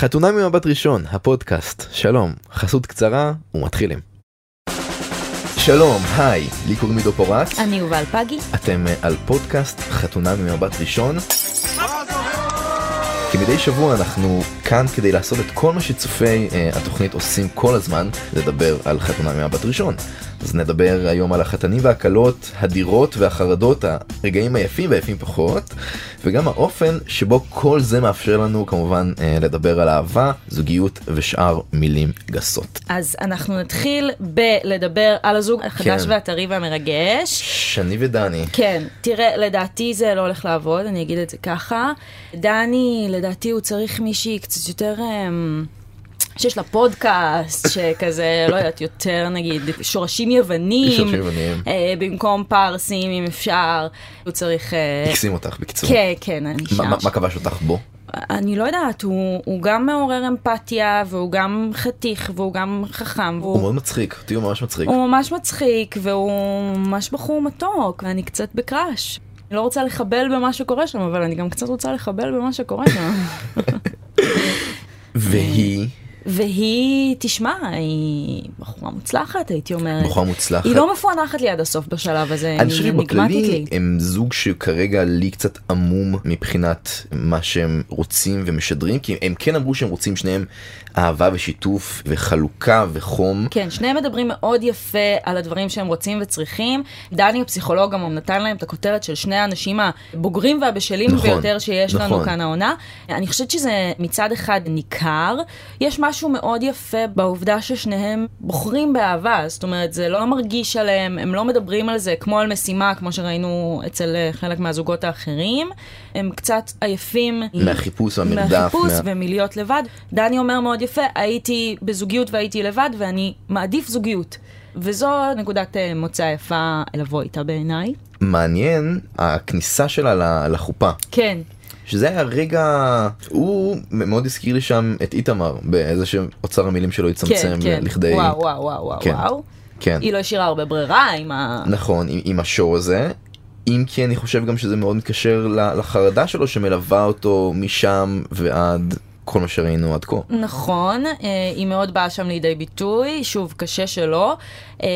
חתונה ממבט ראשון, הפודקאסט. שלום, חסות קצרה ומתחילים. שלום, היי, לי קוראים עידו פורט. אני יובל פגי. אתם אה, על פודקאסט חתונה ממבט ראשון. כמדי שבוע אנחנו כאן כדי לעשות את כל מה שצופי uh, התוכנית עושים כל הזמן, לדבר על חתונה ממבט ראשון. אז נדבר היום על החתנים והכלות, הדירות והחרדות, הרגעים היפים והיפים פחות, וגם האופן שבו כל זה מאפשר לנו כמובן uh, לדבר על אהבה, זוגיות ושאר מילים גסות. אז אנחנו נתחיל בלדבר על הזוג החדש כן. והטרי והמרגש. שני ודני. כן, תראה, לדעתי זה לא הולך לעבוד, אני אגיד את זה ככה. דני, לדעתי הוא צריך מישהי קצת יותר... Um, שיש לה פודקאסט, שכזה, לא יודעת, יותר נגיד, שורשים יוונים. שורשים יוונים. אה, במקום פרסים, אם אפשר. הוא צריך... אה... הקסים אותך, בקיצור. כן, כן, אני שם. מה כבש אותך בו? אני לא יודעת, הוא, הוא גם מעורר אמפתיה, והוא גם חתיך, והוא גם חכם. והוא... הוא מאוד מצחיק, אותי הוא ממש מצחיק. הוא ממש מצחיק, והוא ממש בחור מתוק, ואני קצת בקראש. אני לא רוצה לחבל במה שקורה שם, אבל אני גם קצת רוצה לחבל במה שקורה שם. והיא? והיא, תשמע, היא בחורה מוצלחת, הייתי אומרת. בחורה מוצלחת. היא לא מפוענחת לי עד הסוף בשלב הזה, אני חושב שבכללי הם זוג שכרגע לי קצת עמום מבחינת מה שהם רוצים ומשדרים, כי הם כן אמרו שהם רוצים שניהם אהבה ושיתוף וחלוקה וחום. כן, שניהם מדברים מאוד יפה על הדברים שהם רוצים וצריכים. דני הפסיכולוג גם נתן להם את הכותרת של שני האנשים הבוגרים והבשלים נכון, ביותר שיש נכון. לנו כאן העונה. אני חושבת שזה מצד אחד ניכר, יש משהו מאוד יפה בעובדה ששניהם בוחרים באהבה, זאת אומרת, זה לא מרגיש עליהם, הם לא מדברים על זה כמו על משימה, כמו שראינו אצל אה, חלק מהזוגות האחרים. הם קצת עייפים. מהחיפוש והמרדף. מהחיפוש מה... ומלהיות לבד. דני אומר מאוד יפה, הייתי בזוגיות והייתי לבד, ואני מעדיף זוגיות. וזו נקודת אה, מוצא יפה לבוא איתה בעיניי. מעניין הכניסה שלה לחופה. כן. שזה היה רגע, הוא מאוד הזכיר לי שם את איתמר באיזה שאוצר המילים שלו הצטמצם כן, כן. לכדי... וואו וואו וואו כן. וואו. כן. היא לא השאירה הרבה ברירה עם ה... נכון, עם, עם השואו הזה. אם כי אני חושב גם שזה מאוד מתקשר לחרדה שלו שמלווה אותו משם ועד כל מה שראינו עד כה. נכון, אה, היא מאוד באה שם לידי ביטוי, שוב, קשה שלא. אה,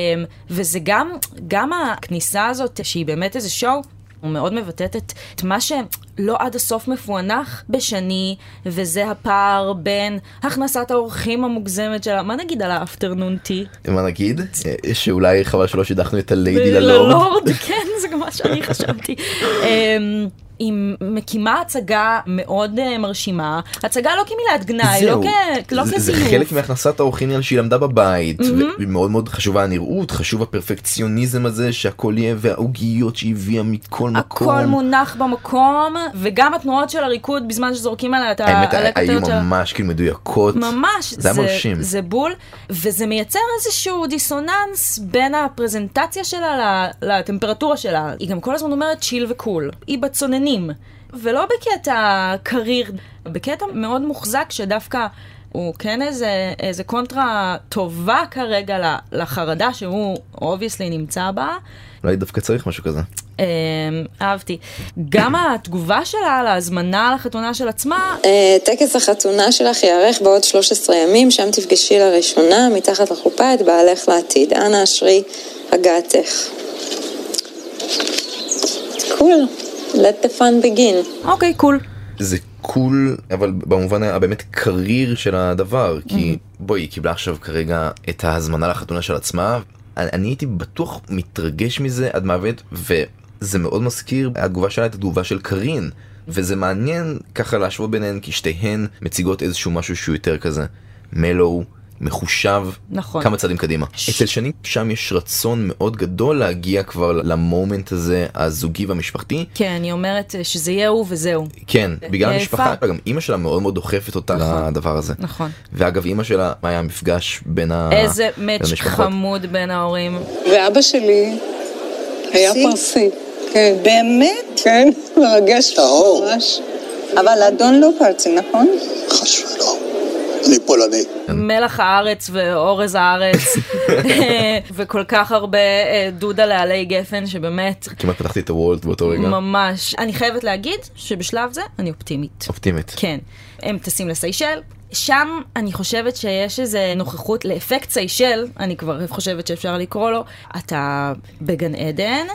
וזה גם, גם הכניסה הזאת, שהיא באמת איזה שואו, הוא מאוד מבטאת את, את מה שלא עד הסוף מפוענח בשני, וזה הפער בין הכנסת האורחים המוגזמת שלה. מה נגיד על האפטרנון טי? מה נגיד? אה, שאולי חבל שלא שידכנו את הליידי ללורד. ללורד, כן, זה גם מה שאני חשבתי. היא מקימה הצגה מאוד uh, מרשימה, הצגה לא כמילת גנאי, לא, כ... לא כזיוף. זה חלק מהכנסת האורחים שהיא למדה בבית, mm-hmm. ומאוד מאוד חשובה הנראות, חשוב הפרפקציוניזם הזה שהכל יהיה, והעוגיות שהיא הביאה מכל מקום. הכל מונח במקום, וגם התנועות של הריקוד בזמן שזורקים עליה את האמת, היו ממש כאילו מדויקות. ממש. זה היה מרשים. זה בול, וזה מייצר איזשהו דיסוננס בין הפרזנטציה שלה לטמפרטורה שלה. היא גם כל הזמן אומרת צ'יל וקול. היא בצוננים. עניינים, ולא בקטע קריר, בקטע מאוד מוחזק שדווקא הוא כן איזה, איזה קונטרה טובה כרגע לחרדה שהוא obviously נמצא בה. אולי דווקא צריך משהו כזה. אמ, אהבתי. גם התגובה שלה על ההזמנה לחתונה של עצמה... אה, טקס החתונה שלך ייערך בעוד 13 ימים, שם תפגשי לראשונה מתחת לחופה את בעלך לעתיד. אנא אשרי הגעתך. Cool. Let the fun begin. אוקיי, cool. זה cool, אבל במובן הבאמת קריר של הדבר, כי mm-hmm. בואי, היא קיבלה עכשיו כרגע את ההזמנה לחתונה של עצמה. אני, אני הייתי בטוח מתרגש מזה עד מוות, וזה מאוד מזכיר התגובה שלה את התגובה של קארין. וזה מעניין ככה להשוות ביניהן כי שתיהן מציגות איזשהו משהו שהוא יותר כזה מלואו מחושב נכון. כמה צעדים קדימה. ש... אצל שני שם יש רצון מאוד גדול להגיע כבר למומנט הזה הזוגי והמשפחתי. כן, אני אומרת שזה יהיה הוא וזהו. כן, בגלל המשפחה, גם אימא שלה מאוד מאוד דוחפת אותה נכון, לדבר הזה. נכון. ואגב, אימא שלה, מה היה המפגש בין ה... איזה מאץ' חמוד בין ההורים. ואבא שלי היה פרסי. כן. באמת? כן, מרגש ממש. אבל אדון לא פרסי, נכון? חס ושלום. אני פולני. מלח הארץ ואורז הארץ, וכל כך הרבה אה, דודה לעלי גפן שבאמת... כמעט פתחתי את הוולט באותו רגע. ממש. אני חייבת להגיד שבשלב זה אני אופטימית. אופטימית. כן. הם טסים לסיישל, שם אני חושבת שיש איזה נוכחות לאפקט סיישל, אני כבר חושבת שאפשר לקרוא לו, אתה בגן עדן.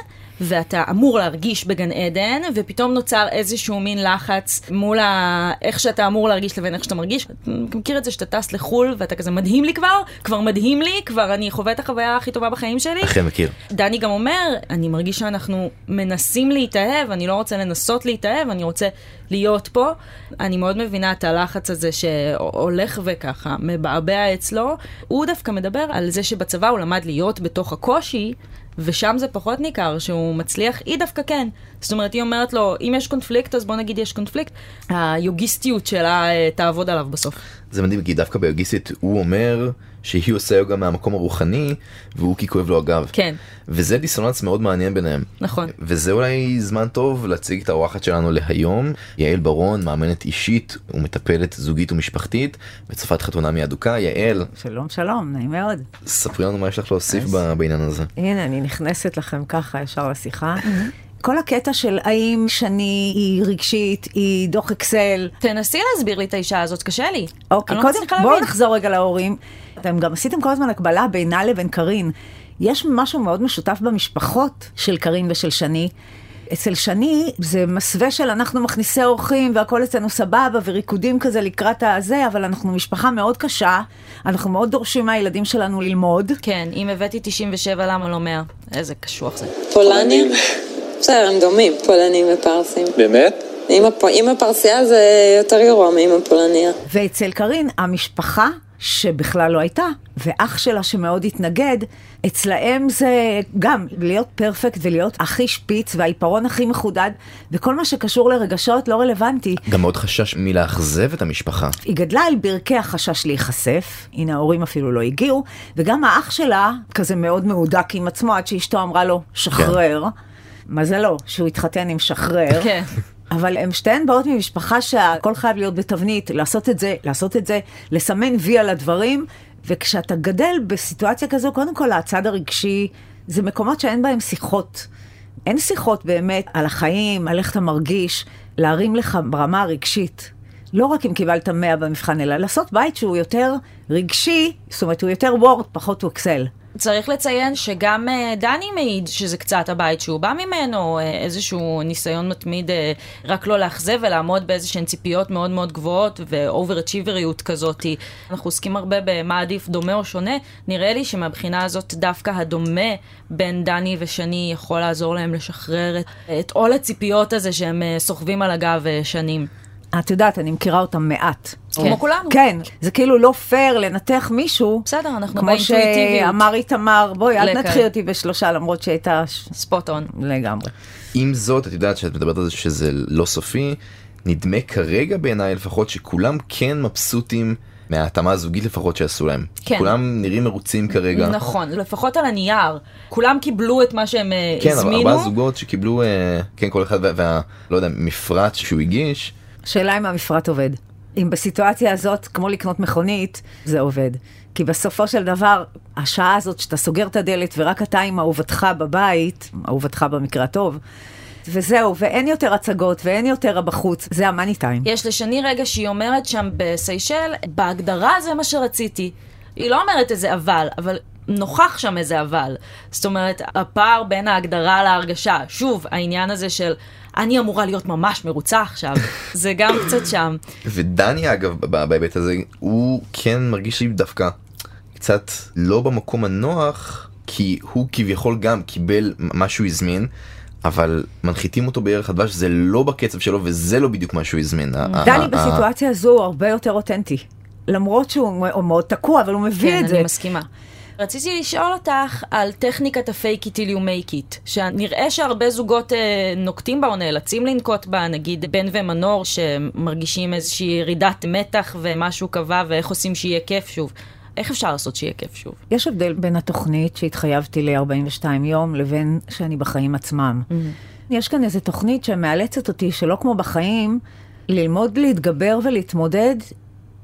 ואתה אמור להרגיש בגן עדן, ופתאום נוצר איזשהו מין לחץ מול ה... איך שאתה אמור להרגיש לבין איך שאתה מרגיש. אתה מכיר את זה שאתה טס לחו"ל ואתה כזה מדהים לי כבר, כבר מדהים לי, כבר אני חווה את החוויה הכי טובה בחיים שלי. אכן מכיר. דני גם אומר, אני מרגיש שאנחנו מנסים להתאהב, אני לא רוצה לנסות להתאהב, אני רוצה להיות פה. אני מאוד מבינה את הלחץ הזה שהולך וככה מבעבע אצלו. הוא דווקא מדבר על זה שבצבא הוא למד להיות בתוך הקושי. ושם זה פחות ניכר שהוא מצליח, היא דווקא כן. זאת אומרת, היא אומרת לו, אם יש קונפליקט, אז בוא נגיד יש קונפליקט, היוגיסטיות שלה אה, תעבוד עליו בסוף. זה מדהים, כי דווקא ביוגיסטית הוא אומר שהיא עושה יוגה מהמקום הרוחני, והוא כי כואב לו הגב. כן. וזה דיסוננס מאוד מעניין ביניהם. נכון. וזה אולי זמן טוב להציג את האורחת שלנו להיום, יעל ברון, מאמנת אישית ומטפלת זוגית ומשפחתית, וצופת חתונה מאדוקה. יעל. שלום, שלום, נעים מאוד. ספרי לנו מה יש לך להוסיף אז... בעניין הזה. הנה, אני נכנסת לכם ככה ישר לשיחה. כל הקטע של האם שני היא רגשית, היא דוח אקסל. תנסי להסביר לי את האישה הזאת, קשה לי. אוקיי, לא קודם בואו נחזור רגע להורים. אתם גם עשיתם כל הזמן הקבלה בינה לבין קארין. יש משהו מאוד משותף במשפחות של קארין ושל שני. אצל שני זה מסווה של אנחנו מכניסי אורחים והכל אצלנו סבבה וריקודים כזה לקראת הזה, אבל אנחנו משפחה מאוד קשה, אנחנו מאוד דורשים מהילדים שלנו ללמוד. כן, אם הבאתי 97 למה לא 100? איזה קשוח זה. פולנים? בסדר, הם דומים, פולנים ופרסים. באמת? אימא פרסיה זה יותר גרוע מאימא פולניה. ואצל קארין, המשפחה שבכלל לא הייתה, ואח שלה שמאוד התנגד, אצלהם זה גם להיות פרפקט ולהיות הכי שפיץ והעיפרון הכי מחודד, וכל מה שקשור לרגשות לא רלוונטי. גם מאוד חשש מלאכזב את המשפחה. היא גדלה על ברכי החשש להיחשף, הנה ההורים אפילו לא הגיעו, וגם האח שלה כזה מאוד מהודק עם עצמו עד שאשתו אמרה לו, שחרר. כן. מזלו שהוא התחתן עם שחרר. כן. אבל הן שתיהן באות ממשפחה שהכל חייב להיות בתבנית, לעשות את זה, לעשות את זה, לסמן וי על הדברים, וכשאתה גדל בסיטואציה כזו, קודם כל הצד הרגשי, זה מקומות שאין בהם שיחות. אין שיחות באמת על החיים, על איך אתה מרגיש, להרים לך ברמה הרגשית. לא רק אם קיבלת 100 במבחן, אלא לעשות בית שהוא יותר רגשי, זאת אומרת, הוא יותר וורד, פחות הוא אקסל. צריך לציין שגם uh, דני מעיד שזה קצת הבית שהוא בא ממנו, uh, איזשהו ניסיון מתמיד uh, רק לא לאכזב ולעמוד באיזשהן ציפיות מאוד מאוד גבוהות ואובר-אצ'יבריות כזאת. אנחנו עוסקים הרבה במה עדיף דומה או שונה. נראה לי שמבחינה הזאת דווקא הדומה בין דני ושני יכול לעזור להם לשחרר את, עול הציפיות הזה שהם סוחבים על הגב שנים. את יודעת, אני מכירה אותם מעט. כן. כמו כולנו. כן, זה כאילו לא פייר לנתח מישהו. בסדר, אנחנו באינטואיטיביות. כמו שאמר איתמר, בואי, אל תנתחי אותי בשלושה, למרות שהייתה... ספוט און. לגמרי. עם זאת, את יודעת שאת מדברת על זה שזה לא סופי, נדמה כרגע בעיניי לפחות שכולם כן מבסוטים. מההתאמה הזוגית לפחות שעשו להם. כן. כולם נראים מרוצים כרגע. נכון, לפחות על הנייר. כולם קיבלו את מה שהם כן, הזמינו. כן, ארבעה זוגות שקיבלו, כן, כל אחד וה... לא יודע, מפרט שהוא הגיש. השאלה אם המפרט עובד. אם בסיטואציה הזאת, כמו לקנות מכונית, זה עובד. כי בסופו של דבר, השעה הזאת שאתה סוגר את הדלת ורק אתה עם אהובתך בבית, אהובתך במקרה הטוב, וזהו, ואין יותר הצגות ואין יותר בחוץ, זה המאני טיים. יש לשני רגע שהיא אומרת שם בסיישל, בהגדרה זה מה שרציתי. היא לא אומרת איזה אבל, אבל נוכח שם איזה אבל. זאת אומרת, הפער בין ההגדרה להרגשה, שוב, העניין הזה של אני אמורה להיות ממש מרוצה עכשיו, זה גם קצת שם. ודני אגב, בהיבט הזה, הוא כן מרגיש לי דווקא קצת לא במקום הנוח, כי הוא כביכול גם קיבל מה שהוא הזמין. אבל מנחיתים אותו בערך הדבש זה לא בקצב שלו וזה לא בדיוק מה שהוא הזמין. דני בסיטואציה הזו הוא הרבה יותר אותנטי. למרות שהוא מאוד תקוע אבל הוא מביא כן, את זה. כן, אני מסכימה. רציתי לשאול אותך על טכניקת ה-fake it till you make it, שנראה שהרבה זוגות אה, נוקטים בה או נאלצים לנקוט בה, נגיד בן ומנור שמרגישים איזושהי ירידת מתח ומשהו קבע ואיך עושים שיהיה כיף שוב. איך אפשר לעשות שיהיה כיף שוב? יש הבדל בין התוכנית שהתחייבתי ל-42 יום לבין שאני בחיים עצמם. Mm-hmm. יש כאן איזו תוכנית שמאלצת אותי, שלא כמו בחיים, ללמוד להתגבר ולהתמודד.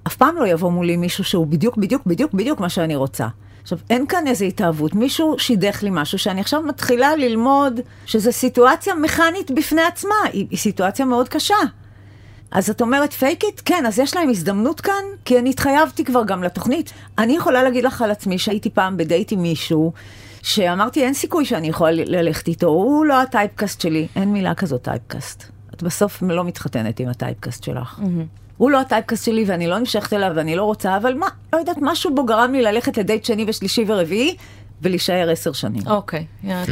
אף פעם לא יבוא מולי מישהו שהוא בדיוק, בדיוק, בדיוק, בדיוק מה שאני רוצה. עכשיו, אין כאן איזו התאהבות, מישהו שידך לי משהו שאני עכשיו מתחילה ללמוד שזו סיטואציה מכנית בפני עצמה, היא, היא סיטואציה מאוד קשה. אז את אומרת fake it? כן, אז יש להם הזדמנות כאן, כי אני התחייבתי כבר גם לתוכנית. אני יכולה להגיד לך על עצמי שהייתי פעם בדייט עם מישהו, שאמרתי, אין סיכוי שאני יכולה ללכת איתו, הוא לא ה typecast שלי. אין מילה כזאת typecast. את בסוף לא מתחתנת עם ה typecast שלך. Mm-hmm. הוא לא ה typecast שלי ואני לא נמשכת אליו ואני לא רוצה, אבל מה, לא יודעת, משהו בו גרם לי ללכת לדייט שני ושלישי ורביעי, ולהישאר עשר שנים. אוקיי,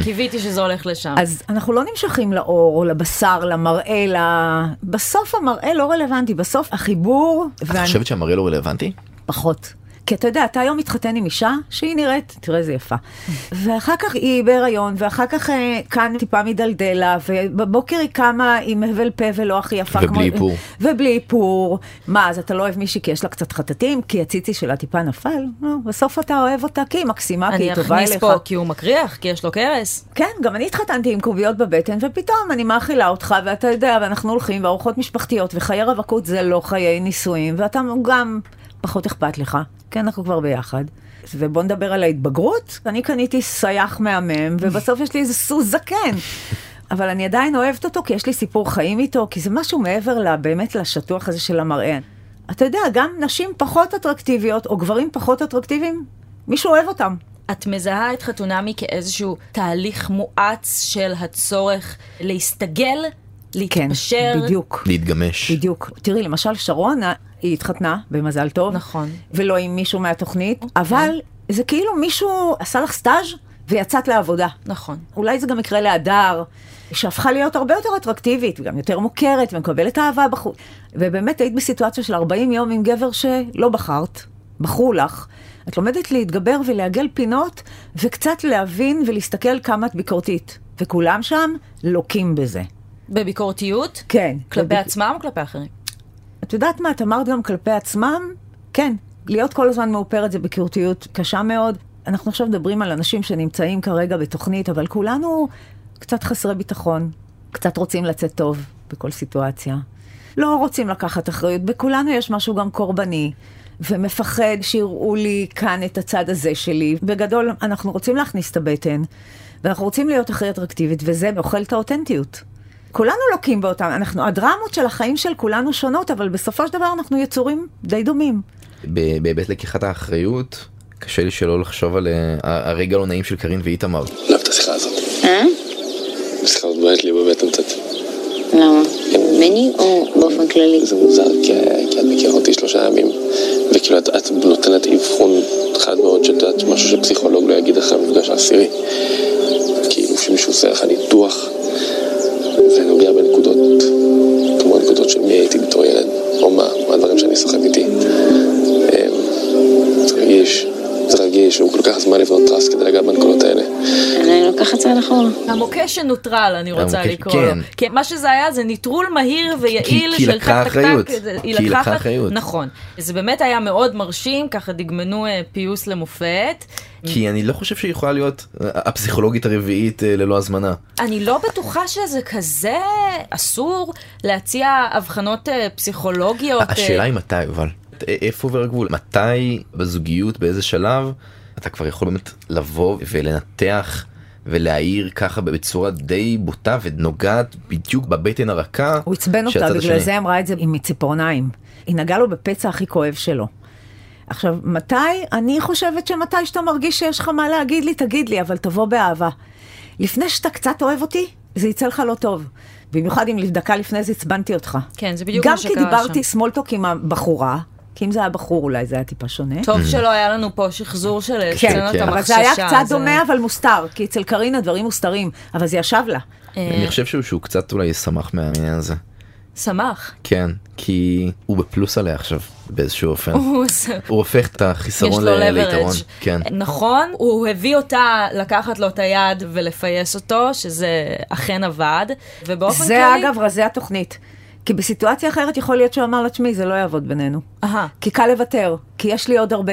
קיוויתי שזה הולך לשם. אז אנחנו לא נמשכים לאור, או לבשר, למראה, ל... בסוף המראה לא רלוונטי, בסוף החיבור... את ואני... חושבת שהמראה לא רלוונטי? פחות. כי אתה יודע, אתה היום מתחתן עם אישה שהיא נראית, תראה איזה יפה. ואחר כך היא בהיריון, ואחר כך אה, כאן טיפה מדלדלה, ובבוקר היא קמה עם הבל פה ולא הכי יפה. ובלי כמו... איפור. ובלי איפור. מה, אז אתה לא אוהב מישהי כי יש לה קצת חטטים? כי הציצי שלה טיפה נפל? לא, בסוף אתה אוהב אותה כי היא מקסימה, כי היא טובה אליך. אני אכניס פה כי הוא מקריח, כי יש לו קרס. כן, גם אני התחתנתי עם קוביות בבטן, ופתאום אני מאכילה אותך, ואתה יודע, ואנחנו הולכים, וארוחות משפחתיות, וחיי רווקות זה לא חיי נישואים, ואתה גם פחות אכפת לך. כי אנחנו כבר ביחד. ובוא נדבר על ההתבגרות. אני קניתי סייח מהמם, ובסוף יש לי איזה סוס זקן. אבל אני עדיין אוהבת אותו, כי יש לי סיפור חיים איתו, כי זה משהו מעבר לה, באמת לשטוח הזה של המראה. אתה יודע, גם נשים פחות אטרקטיביות, או גברים פחות אטרקטיביים, מישהו אוהב אותם. את מזהה את חתונמי כאיזשהו תהליך מואץ של הצורך להסתגל להתפשר. כן, בדיוק. להתגמש. בדיוק. תראי, למשל שרון, היא התחתנה, במזל טוב. נכון. ולא עם מישהו מהתוכנית, נכון. אבל זה כאילו מישהו עשה לך סטאז' ויצאת לעבודה. נכון. אולי זה גם יקרה להדר, שהפכה להיות הרבה יותר אטרקטיבית, וגם יותר מוכרת, ומקבלת אהבה בחוץ. ובאמת היית בסיטואציה של 40 יום עם גבר שלא בחרת, בחרו לך. את לומדת להתגבר ולעגל פינות, וקצת להבין ולהסתכל כמה את ביקורתית. וכולם שם לוקים בזה. בביקורתיות? כן. כלפי בביק... עצמם או כלפי אחרים? את יודעת מה, את אמרת גם כלפי עצמם? כן. להיות כל הזמן מאופרת זה ביקורתיות קשה מאוד. אנחנו עכשיו מדברים על אנשים שנמצאים כרגע בתוכנית, אבל כולנו קצת חסרי ביטחון, קצת רוצים לצאת טוב בכל סיטואציה. לא רוצים לקחת אחריות, בכולנו יש משהו גם קורבני, ומפחד שיראו לי כאן את הצד הזה שלי. בגדול, אנחנו רוצים להכניס את הבטן, ואנחנו רוצים להיות הכי אטרקטיבית, וזה אוכל את האותנטיות. כולנו לוקים באותם, אנחנו, הדרמות של החיים של כולנו שונות, אבל בסופו של דבר אנחנו יצורים די דומים. בהיבט לקיחת האחריות, קשה לי שלא לחשוב על אה, הרגע לא נעים של קארין ואיתמר. לא את השיחה הזאת. אה? השיחה הזאת בועט לי בבטן קצת. למה? ממני או באופן כללי? זה מוזר, כי, את מכירה אותי שלושה ימים, וכאילו את, את נותנת אבחון חד מאוד שאת יודעת משהו שפסיכולוג לא יגיד אחרי המפגש העשירי. כאילו שמישהו עושה לך ניתוח זה נוגע בנקודות, כמו הנקודות של מי הייתי בתור ילד, או מה, מה הדברים שאני סוחב איתי. זה רגיש, זה רגיש, הוא כל כך זמן לבנות trust כדי לגעת בנקודות האלה. אני לוקחת צעד אחורה. המוקש שנוטרל, אני רוצה לקרוא לו. כן. מה שזה היה זה נטרול מהיר ויעיל של טק טק טק. כי היא לקחה אחריות. נכון. זה באמת היה מאוד מרשים, ככה דגמנו אה, פיוס למופת. כי אני לא חושב שהיא יכולה להיות אה, הפסיכולוגית הרביעית אה, ללא הזמנה. אני לא בטוחה שזה כזה אסור להציע אבחנות פסיכולוגיות. השאלה היא מתי, אבל. איפה עובר הגבול? מתי בזוגיות, באיזה שלב, אתה כבר יכול באמת לבוא ולנתח ולהעיר ככה בצורה די בוטה ונוגעת בדיוק בבטן הרכה. הוא עצבן אותה, בגלל השני. זה אמרה את זה עם ציפורניים. היא נגעה לו בפצע הכי כואב שלו. עכשיו, מתי? אני חושבת שמתי שאתה מרגיש שיש לך מה להגיד לי, תגיד לי, אבל תבוא באהבה. לפני שאתה קצת אוהב אותי, זה יצא לך לא טוב. במיוחד אם דקה לפני זה עצבנתי אותך. כן, זה בדיוק מה שקרה שם. גם כי דיברתי סמולטוק עם הבחורה, כי אם זה היה בחור אולי זה היה טיפה שונה. טוב mm. שלא היה לנו פה שחזור של כן, סצנות כן. המחששה. אבל זה היה קצת דומה אבל מוסתר, כי אצל קרינה דברים מוסתרים, אבל זה ישב לה. אני חושב שהוא קצת אולי שמח מהעניין הזה. שמח. כן, כי הוא בפלוס עליה עכשיו באיזשהו אופן. הוא הופך את החיסרון ליתרון. כן. נכון, הוא הביא אותה לקחת לו את היד ולפייס אותו, שזה אכן עבד, ובאופן כללי... זה אגב רזי התוכנית. כי בסיטואציה אחרת יכול להיות שהוא אמר לה, תשמעי, זה לא יעבוד בינינו. Aha. כי קל לוותר, כי יש לי עוד הרבה.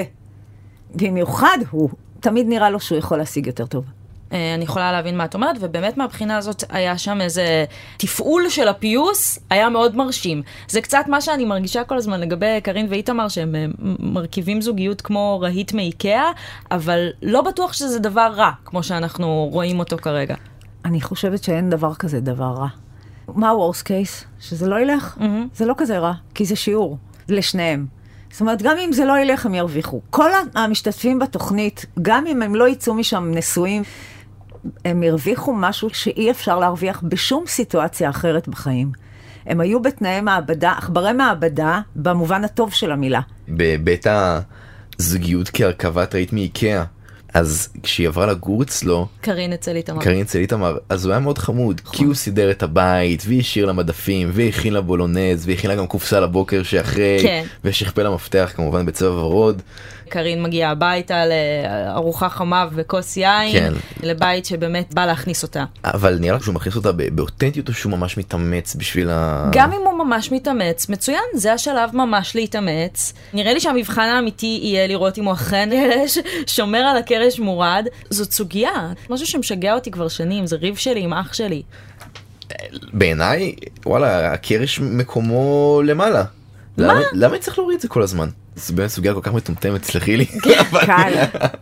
במיוחד הוא, תמיד נראה לו שהוא יכול להשיג יותר טוב. אה, אני יכולה להבין מה את אומרת, ובאמת מהבחינה הזאת היה שם איזה תפעול של הפיוס, היה מאוד מרשים. זה קצת מה שאני מרגישה כל הזמן לגבי קארין ואיתמר, שהם אה, מרכיבים זוגיות כמו רהיט מאיקאה, אבל לא בטוח שזה דבר רע, כמו שאנחנו רואים אותו כרגע. אני חושבת שאין דבר כזה דבר רע. מה ה-Worst case? שזה לא ילך? Mm-hmm. זה לא כזה רע, כי זה שיעור לשניהם. זאת אומרת, גם אם זה לא ילך, הם ירוויחו. כל המשתתפים בתוכנית, גם אם הם לא יצאו משם נשואים, הם הרוויחו משהו שאי אפשר להרוויח בשום סיטואציה אחרת בחיים. הם היו בתנאי מעבדה, עכברי מעבדה, במובן הטוב של המילה. בבית הזוגיות כהרכבת ראית מאיקאה. אז כשהיא עברה לגור אצלו, קרין אצל איתמר, קרין אצל איתמר, אז הוא היה מאוד חמוד, כי הוא סידר את הבית, והשאיר לה מדפים, והכין לה בולונז, והכין לה גם קופסה לבוקר שאחרי, כן. ושכפל המפתח כמובן בצבע ורוד. קארין מגיעה הביתה לארוחה חמה וכוס יין, כן. לבית שבאמת בא להכניס אותה. אבל נראה שהוא מכניס אותה באותנטיות או שהוא ממש מתאמץ בשביל ה... גם אם הוא ממש מתאמץ, מצוין, זה השלב ממש להתאמץ. נראה לי שהמבחן האמיתי יהיה לראות אם הוא אכן שומר על הקרש מורד. זאת סוגיה, משהו שמשגע אותי כבר שנים, זה ריב שלי עם אח שלי. בעיניי, וואלה, הקרש מקומו למעלה. מה? למה, למה צריך להוריד את זה כל הזמן? זה באמת סוגיה כל כך מטומטמת, סלחי לי. קל.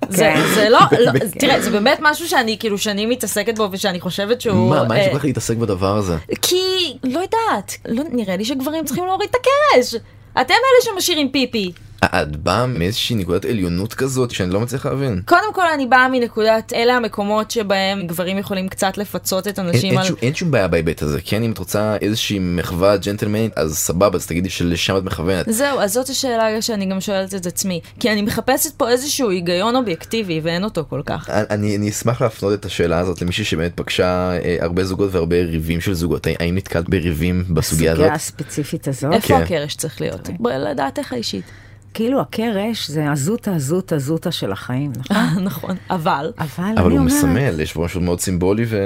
זה, כן. זה לא, לא, תראה, זה באמת משהו שאני כאילו שנים מתעסקת בו ושאני חושבת שהוא... מה, מה יש אה, כל כך להתעסק בדבר הזה? כי, לא יודעת, לא, נראה לי שגברים צריכים להוריד את הקרש. אתם אלה שמשאירים פיפי. את באה מאיזושהי נקודת עליונות כזאת שאני לא מצליח להבין. קודם כל אני באה מנקודת, אלה המקומות שבהם גברים יכולים קצת לפצות את אין, הנשים אין, על... שום, אין שום בעיה בהיבט הזה, כן אם את רוצה איזושהי מחווה ג'נטלמנית אז סבבה אז תגידי שלשם את מכוונת. זהו, אז זאת השאלה שאני גם שואלת את עצמי. כי אני מחפשת פה איזשהו היגיון אובייקטיבי ואין אותו כל כך. אני, אני אשמח להפנות את השאלה הזאת למישהי שבאמת פגשה אה, הרבה זוגות והרבה ריבים של זוגות, האם נתקלת בריבים בסוגיה הזאת? הסוגיה הספציפית הזאת. איפה כן. הקרש צריך להיות? לדעתך האישית. כאילו הקרש זה הזוטה, הזוטה, זוטה של החיים, נכון? נכון, אבל... אבל אבל הוא מסמל, יש בו משהו מאוד סימבולי ו...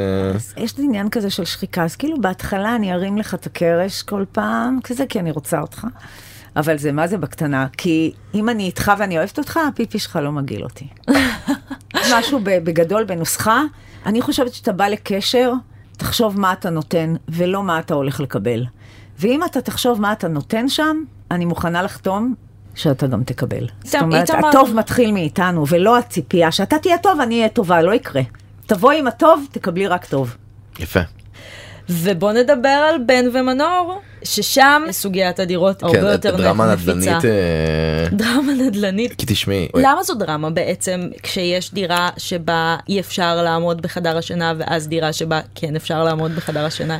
יש עניין כזה של שחיקה, אז כאילו בהתחלה אני ארים לך את הקרש כל פעם, כזה כי אני רוצה אותך. אבל זה מה זה בקטנה, כי אם אני איתך ואני אוהבת אותך, הפיפי שלך לא מגעיל אותי. משהו בגדול, בנוסחה, אני חושבת שאתה בא לקשר, תחשוב מה אתה נותן, ולא מה אתה הולך לקבל. ואם אתה תחשוב מה אתה נותן שם, אני מוכנה לחתום שאתה גם תקבל. זאת אומרת, איתמר- הטוב מתחיל מאיתנו, ולא הציפייה שאתה תהיה טוב, אני אהיה טובה, לא יקרה. תבואי עם הטוב, תקבלי רק טוב. יפה. ובוא נדבר על בן ומנור, ששם סוגיית הדירות הרבה כן, יותר דרמה. נדל"נית. אה, דרמה נדל"נית. כי תשמעי, למה זו דרמה בעצם כשיש דירה שבה אי אפשר לעמוד בחדר השינה ואז דירה שבה כן אפשר לעמוד בחדר השינה?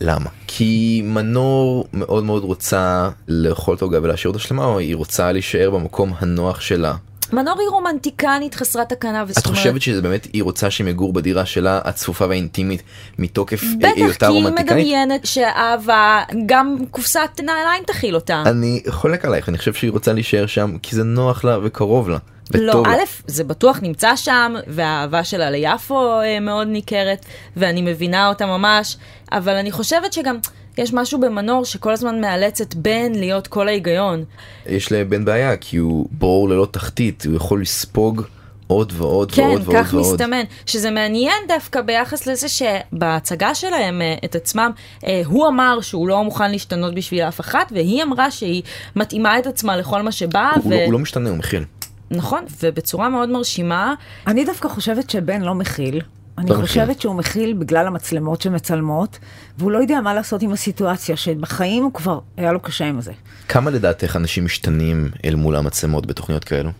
למה? כי מנור מאוד מאוד רוצה לאכול את העוגה ולהשאיר אותה שלמה, או היא רוצה להישאר במקום הנוח שלה. מנור היא רומנטיקנית חסרת תקנה את וזאת אומרת, חושבת שזה באמת היא רוצה שהם יגור בדירה שלה הצפופה והאינטימית מתוקף אה, בטח היותה כי היא? מדמיינת שאהבה גם קופסת נעליים תכיל אותה. אני חולק עלייך, אני חושב שהיא רוצה להישאר שם כי זה נוח לה וקרוב לה. לא. א', זה בטוח נמצא שם, והאהבה שלה ליפו אה, מאוד ניכרת, ואני מבינה אותה ממש, אבל אני חושבת שגם יש משהו במנור שכל הזמן מאלץ את בן להיות כל ההיגיון. יש לבן בעיה כי הוא בור ללא תחתית, הוא יכול לספוג עוד ועוד כן, ועוד ועוד כך ועוד. מסתמן. שזה מעניין דווקא ביחס לזה שבהצגה שלהם אה, את עצמם, אה, הוא אמר שהוא לא מוכן להשתנות בשביל אף אחת, והיא אמרה שהיא מתאימה את עצמה לכל מה שבא, הוא, לא, הוא לא משתנה, הוא מכיל. נכון, ובצורה מאוד מרשימה. אני דווקא חושבת שבן לא מכיל. אני. חושבת שהוא מכיל בגלל המצלמות שמצלמות, והוא לא יודע מה לעשות עם הסיטואציה, שבחיים הוא כבר, היה לו קשה עם זה. כמה לדעתך אנשים משתנים אל מול המצלמות בתוכניות כאלו?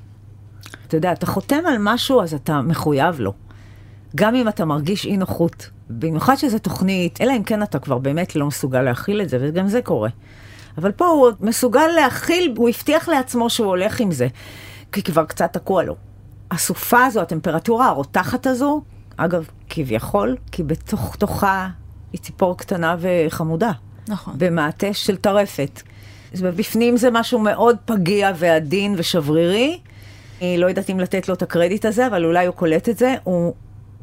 אתה יודע, אתה חותם על משהו, אז אתה מחויב לו. גם אם אתה מרגיש אי נוחות. במיוחד שזו תוכנית, אלא אם כן אתה כבר באמת לא מסוגל להכיל את זה, וגם זה קורה. אבל פה הוא מסוגל להכיל, הוא הבטיח לעצמו שהוא הולך עם זה, כי כבר קצת תקוע לו. הסופה הזו, הטמפרטורה הרותחת הזו, אגב, כביכול, כי בתוך תוכה היא ציפור קטנה וחמודה. נכון. במעטה של טרפת. ובפנים זה משהו מאוד פגיע ועדין ושברירי. אני לא יודעת אם לתת לו את הקרדיט הזה, אבל אולי הוא קולט את זה, הוא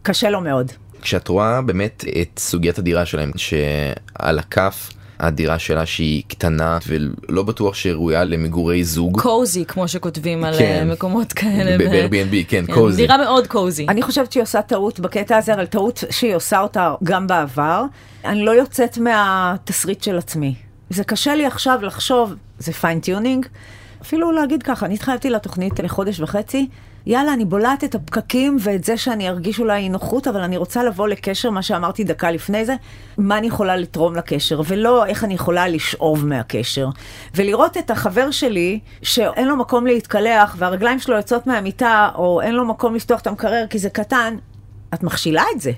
קשה לו מאוד. כשאת רואה באמת את סוגיית הדירה שלהם, שעל הכף הדירה שלה שהיא קטנה ולא בטוח שראויה למגורי זוג. קוזי, כמו שכותבים על כן. אה, מקומות כאלה. ב-Airbnb, כן, כן, cozy. דירה מאוד cozy. אני חושבת שהיא עושה טעות בקטע הזה, אבל טעות שהיא עושה אותה גם בעבר. אני לא יוצאת מהתסריט של עצמי. זה קשה לי עכשיו לחשוב, זה fine-tuning, אפילו להגיד ככה, אני התחייבתי לתוכנית לחודש וחצי, יאללה, אני בולעת את הפקקים ואת זה שאני ארגיש אולי נוחות, אבל אני רוצה לבוא לקשר, מה שאמרתי דקה לפני זה, מה אני יכולה לתרום לקשר, ולא איך אני יכולה לשאוב מהקשר. ולראות את החבר שלי, שאין לו מקום להתקלח, והרגליים שלו יוצאות מהמיטה, או אין לו מקום לפתוח את המקרר כי זה קטן, את מכשילה את זה.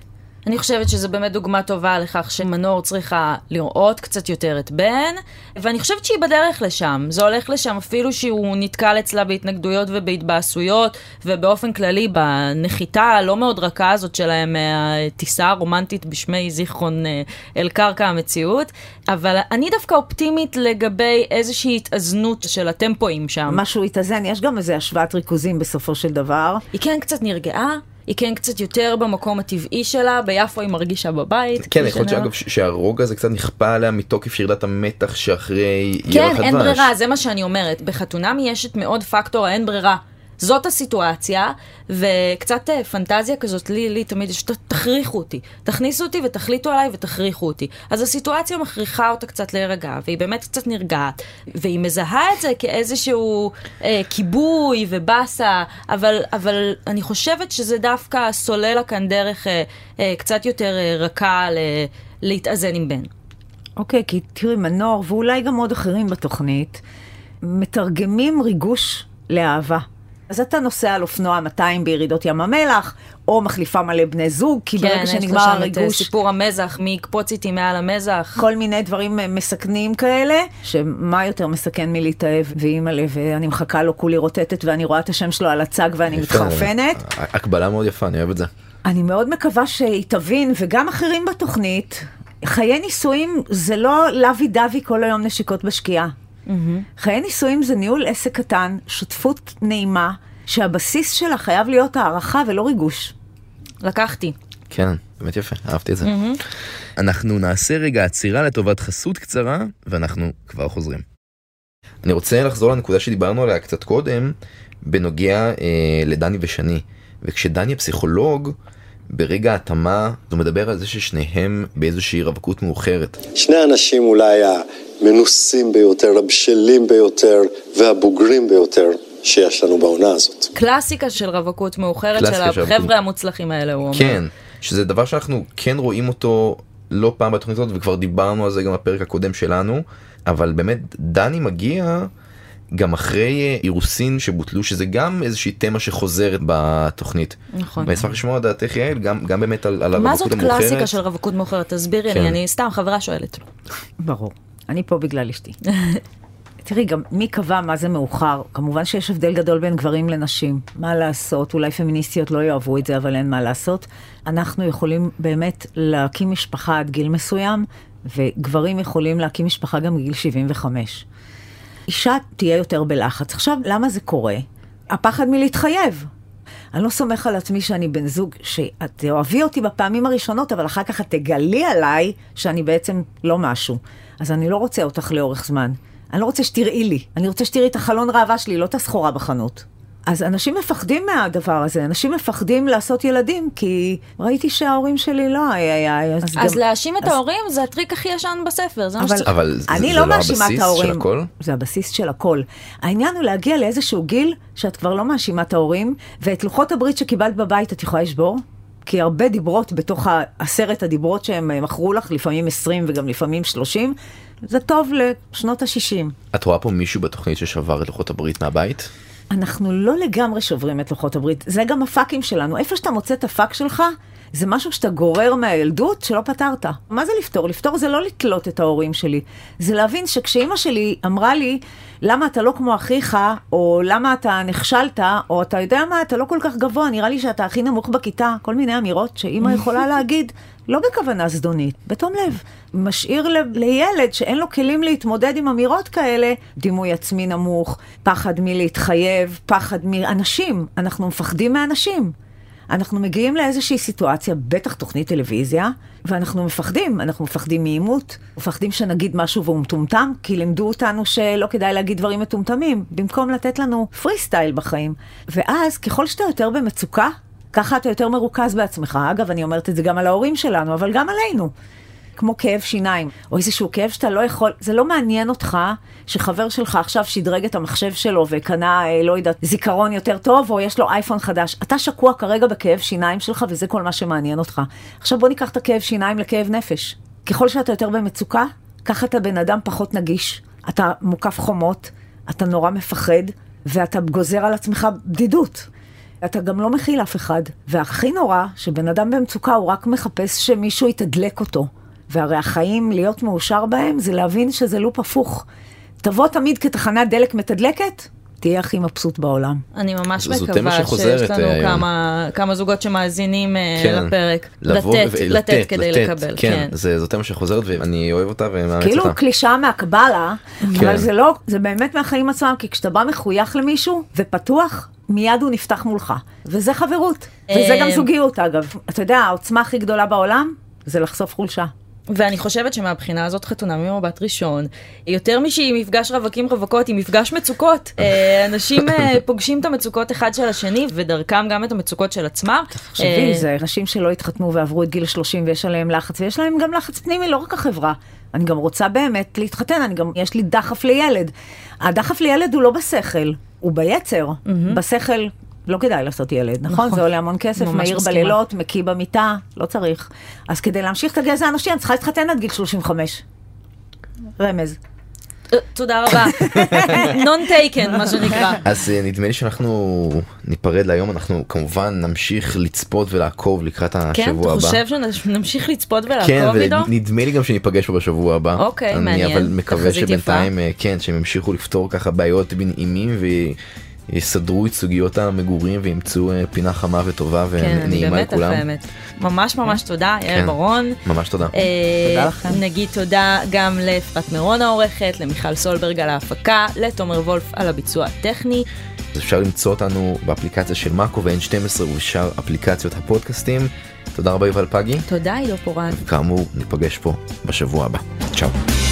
אני חושבת שזו באמת דוגמה טובה לכך שמנור צריכה לראות קצת יותר את בן, ואני חושבת שהיא בדרך לשם. זה הולך לשם אפילו שהוא נתקל אצלה בהתנגדויות ובהתבאסויות, ובאופן כללי בנחיתה הלא מאוד רכה הזאת שלהם מהטיסה הרומנטית בשמי זיכרון אה, אל קרקע המציאות. אבל אני דווקא אופטימית לגבי איזושהי התאזנות של הטמפואים שם. משהו התאזן, יש גם איזה השוואת ריכוזים בסופו של דבר. היא כן קצת נרגעה. היא כן קצת יותר במקום הטבעי שלה, ביפו היא מרגישה בבית. כן, יכול להיות שאגב שהרוגע הזה קצת נכפה עליה מתוקף ירידת המתח שאחרי כן, ירח הדבש. כן, אין ברירה, זה מה שאני אומרת. בחתונמי יש את מאוד פקטור האין ברירה. זאת הסיטואציה, וקצת אה, פנטזיה כזאת, לי, לי תמיד יש, תכריחו אותי. תכניסו אותי ותחליטו עליי ותכריחו אותי. אז הסיטואציה מכריחה אותה קצת להירגע, והיא באמת קצת נרגעת, והיא מזהה את זה כאיזשהו אה, כיבוי ובאסה, אבל, אבל אני חושבת שזה דווקא סולל לה כאן דרך אה, אה, קצת יותר אה, רכה ל, להתאזן עם בן. אוקיי, okay, כי תראי, מנור, ואולי גם עוד אחרים בתוכנית, מתרגמים ריגוש לאהבה. אז אתה נוסע על אופנוע 200 בירידות ים המלח, או מחליפה מלא בני זוג, כי כן, ברגע שנגמר הריגוש... כן, יש את סיפור המזח, מי יקפוץ איתי מעל המזח. כל מיני דברים אה, מסכנים כאלה, שמה יותר מסכן מלהתאהב, ואימא'לה, ואני מחכה לו כולי רוטטת, ואני רואה את השם שלו על הצג ואני מתחרפנת. הקבלה מאוד יפה, אני אוהב את זה. אני מאוד מקווה שהיא תבין, וגם אחרים בתוכנית, חיי נישואים זה לא לוי דווי כל היום נשיקות בשקיעה. Mm-hmm. חיי נישואים זה ניהול עסק קטן, שותפות נעימה, שהבסיס שלה חייב להיות הערכה ולא ריגוש. לקחתי. כן, באמת יפה, אהבתי את זה. Mm-hmm. אנחנו נעשה רגע עצירה לטובת חסות קצרה, ואנחנו כבר חוזרים. אני רוצה לחזור לנקודה שדיברנו עליה קצת קודם, בנוגע אה, לדני ושני. וכשדני הפסיכולוג, ברגע ההתאמה, הוא מדבר על זה ששניהם באיזושהי רווקות מאוחרת. שני האנשים אולי המנוסים ביותר, הבשלים ביותר והבוגרים ביותר שיש לנו בעונה הזאת. קלאסיקה של רווקות מאוחרת של החבר'ה המוצלחים האלה, הוא אומר. כן, שזה דבר שאנחנו כן רואים אותו לא פעם בתוכנית הזאת, וכבר דיברנו על זה גם בפרק הקודם שלנו, אבל באמת דני מגיע... גם אחרי אה, אירוסין שבוטלו, שזה גם איזושהי תמה שחוזרת בתוכנית. נכון. ואני אשמח לשמוע דעתך יעל, גם, גם באמת על, על הרווקות המאוחרת. מה זאת קלאסיקה של רווקות מאוחרת? תסבירי כן. לי, אני סתם חברה שואלת. ברור, אני פה בגלל אשתי. תראי, גם מי קבע מה זה מאוחר? כמובן שיש הבדל גדול בין גברים לנשים. מה לעשות? אולי פמיניסטיות לא יאהבו את זה, אבל אין מה לעשות. אנחנו יכולים באמת להקים משפחה עד גיל מסוים, וגברים יכולים להקים משפחה גם בגיל 75. אישה תהיה יותר בלחץ. עכשיו, למה זה קורה? הפחד מלהתחייב. אני לא סומך על עצמי שאני בן זוג, שאת תאהבי אותי בפעמים הראשונות, אבל אחר כך את תגלי עליי שאני בעצם לא משהו. אז אני לא רוצה אותך לאורך זמן. אני לא רוצה שתראי לי, אני רוצה שתראי את החלון ראווה שלי, לא את הסחורה בחנות. אז אנשים מפחדים מהדבר הזה, אנשים מפחדים לעשות ילדים, כי ראיתי שההורים שלי לא איי איי. אז, אז גם, להאשים את אז... ההורים זה הטריק הכי ישן בספר, זה אבל, מה שצריך. אבל זה, אני זה לא, לא מאשימה את ההורים. של הכל? זה הבסיס של הכל. העניין הוא להגיע לאיזשהו גיל שאת כבר לא מאשימה את ההורים, ואת לוחות הברית שקיבלת בבית את יכולה לשבור. כי הרבה דיברות בתוך עשרת הדיברות שהם מכרו לך, לפעמים 20 וגם לפעמים 30, זה טוב לשנות ה-60. את רואה פה מישהו בתוכנית ששבר את לוחות הברית מהבית? אנחנו לא לגמרי שוברים את לוחות הברית, זה גם הפאקים שלנו. איפה שאתה מוצא את הפאק שלך, זה משהו שאתה גורר מהילדות שלא פתרת. מה זה לפתור? לפתור זה לא לתלות את ההורים שלי. זה להבין שכשאימא שלי אמרה לי, למה אתה לא כמו אחיך, או למה אתה נכשלת, או אתה יודע מה, אתה לא כל כך גבוה, נראה לי שאתה הכי נמוך בכיתה, כל מיני אמירות שאימא יכולה להגיד, לא בכוונה זדונית, בתום לב. משאיר ל- לילד שאין לו כלים להתמודד עם אמירות כאלה, דימוי עצמי נמוך, פחד מלהתחייב, פחד מאנשים. אנחנו מפחדים מאנשים. אנחנו מגיעים לאיזושהי סיטואציה, בטח תוכנית טלוויזיה, ואנחנו מפחדים, אנחנו מפחדים מעימות, מפחדים שנגיד משהו והוא מטומטם, כי לימדו אותנו שלא כדאי להגיד דברים מטומטמים, במקום לתת לנו פרי סטייל בחיים. ואז, ככל שאתה יותר במצוקה, ככה אתה יותר מרוכז בעצמך. אגב, אני אומרת את זה גם על ההורים שלנו, אבל גם עלינו. כמו כאב שיניים, או איזשהו כאב שאתה לא יכול, זה לא מעניין אותך שחבר שלך עכשיו שדרג את המחשב שלו וקנה, אה, לא יודעת, זיכרון יותר טוב, או יש לו אייפון חדש. אתה שקוע כרגע בכאב שיניים שלך, וזה כל מה שמעניין אותך. עכשיו בוא ניקח את הכאב שיניים לכאב נפש. ככל שאתה יותר במצוקה, ככה אתה בן אדם פחות נגיש. אתה מוקף חומות, אתה נורא מפחד, ואתה גוזר על עצמך בדידות. אתה גם לא מכיל אף אחד. והכי נורא, שבן אדם במצוקה הוא רק מחפש שמישהו יתדלק אותו. והרי החיים, להיות מאושר בהם, זה להבין שזה לופ הפוך. תבוא תמיד כתחנת דלק מתדלקת, תהיה הכי מבסוט בעולם. אני ממש מקווה שיש לנו אה, כמה, כמה זוגות שמאזינים אה, כן, לפרק. לבוא לתת, ו- לתת, לתת כדי לתת, לקבל. כן, כן. זה, זאת תמה שחוזרת ואני אוהב אותה ומאמץ אותה. כאילו קלישאה מהקבלה, כן. אבל זה לא, זה באמת מהחיים עצמם, כי כשאתה בא מחוייך למישהו ופתוח, מיד הוא נפתח מולך. וזה חברות. וזה גם אה, זוגיות אגב. אתה יודע, העוצמה הכי גדולה בעולם זה לחשוף חולשה. ואני חושבת שמהבחינה הזאת חתונה ממבט ראשון, יותר משהיא מפגש רווקים רווקות, היא מפגש מצוקות. אה, אנשים אה, פוגשים את המצוקות אחד של השני, ודרכם גם את המצוקות של עצמם. תחשבי, זה אנשים שלא התחתנו ועברו את גיל 30 ויש עליהם לחץ, ויש להם גם לחץ פנימי, לא רק החברה. אני גם רוצה באמת להתחתן, אני גם, יש לי דחף לילד. הדחף לילד הוא לא בשכל, הוא ביצר. Mm-hmm. בשכל לא כדאי לעשות ילד, נכון? נכון. זה עולה המון כסף, מהיר מסכימה. בלילות, מקיא במיטה, לא צריך. אז כדי להמשיך את הגזע האנושי, אני צריכה להתחתן עד גיל 35. רמז. אה, תודה רבה. נון טייקן, מה שנקרא. אז אה, נדמה לי שאנחנו ניפרד להיום, אנחנו כמובן נמשיך לצפות ולעקוב לקראת השבוע הבא. כן, אתה חושב שנמשיך לצפות ולעקוב איתו? כן, ונדמה לי גם שניפגש פה בשבוע הבא. אוקיי, מעניין. אני אבל מקווה שבינתיים, אה, כן, שהם ימשיכו לפתור ככה בעיות בנעימים יסדרו את סוגיות המגורים וימצאו אה, פינה חמה וטובה כן, ונעימה לכולם. כן, באמת, ממש ממש תודה, יעל כן, ברון. ממש תודה. אה, תודה לכם. נגיד תודה גם לאפרת מירון העורכת, למיכל סולברג על ההפקה, לתומר וולף על הביצוע הטכני. אפשר למצוא אותנו באפליקציה של מאקו ו-N12 ובשאר אפליקציות הפודקאסטים. תודה רבה יובל פגי. תודה עידו פורן. וכאמור, ניפגש פה בשבוע הבא. צ'או.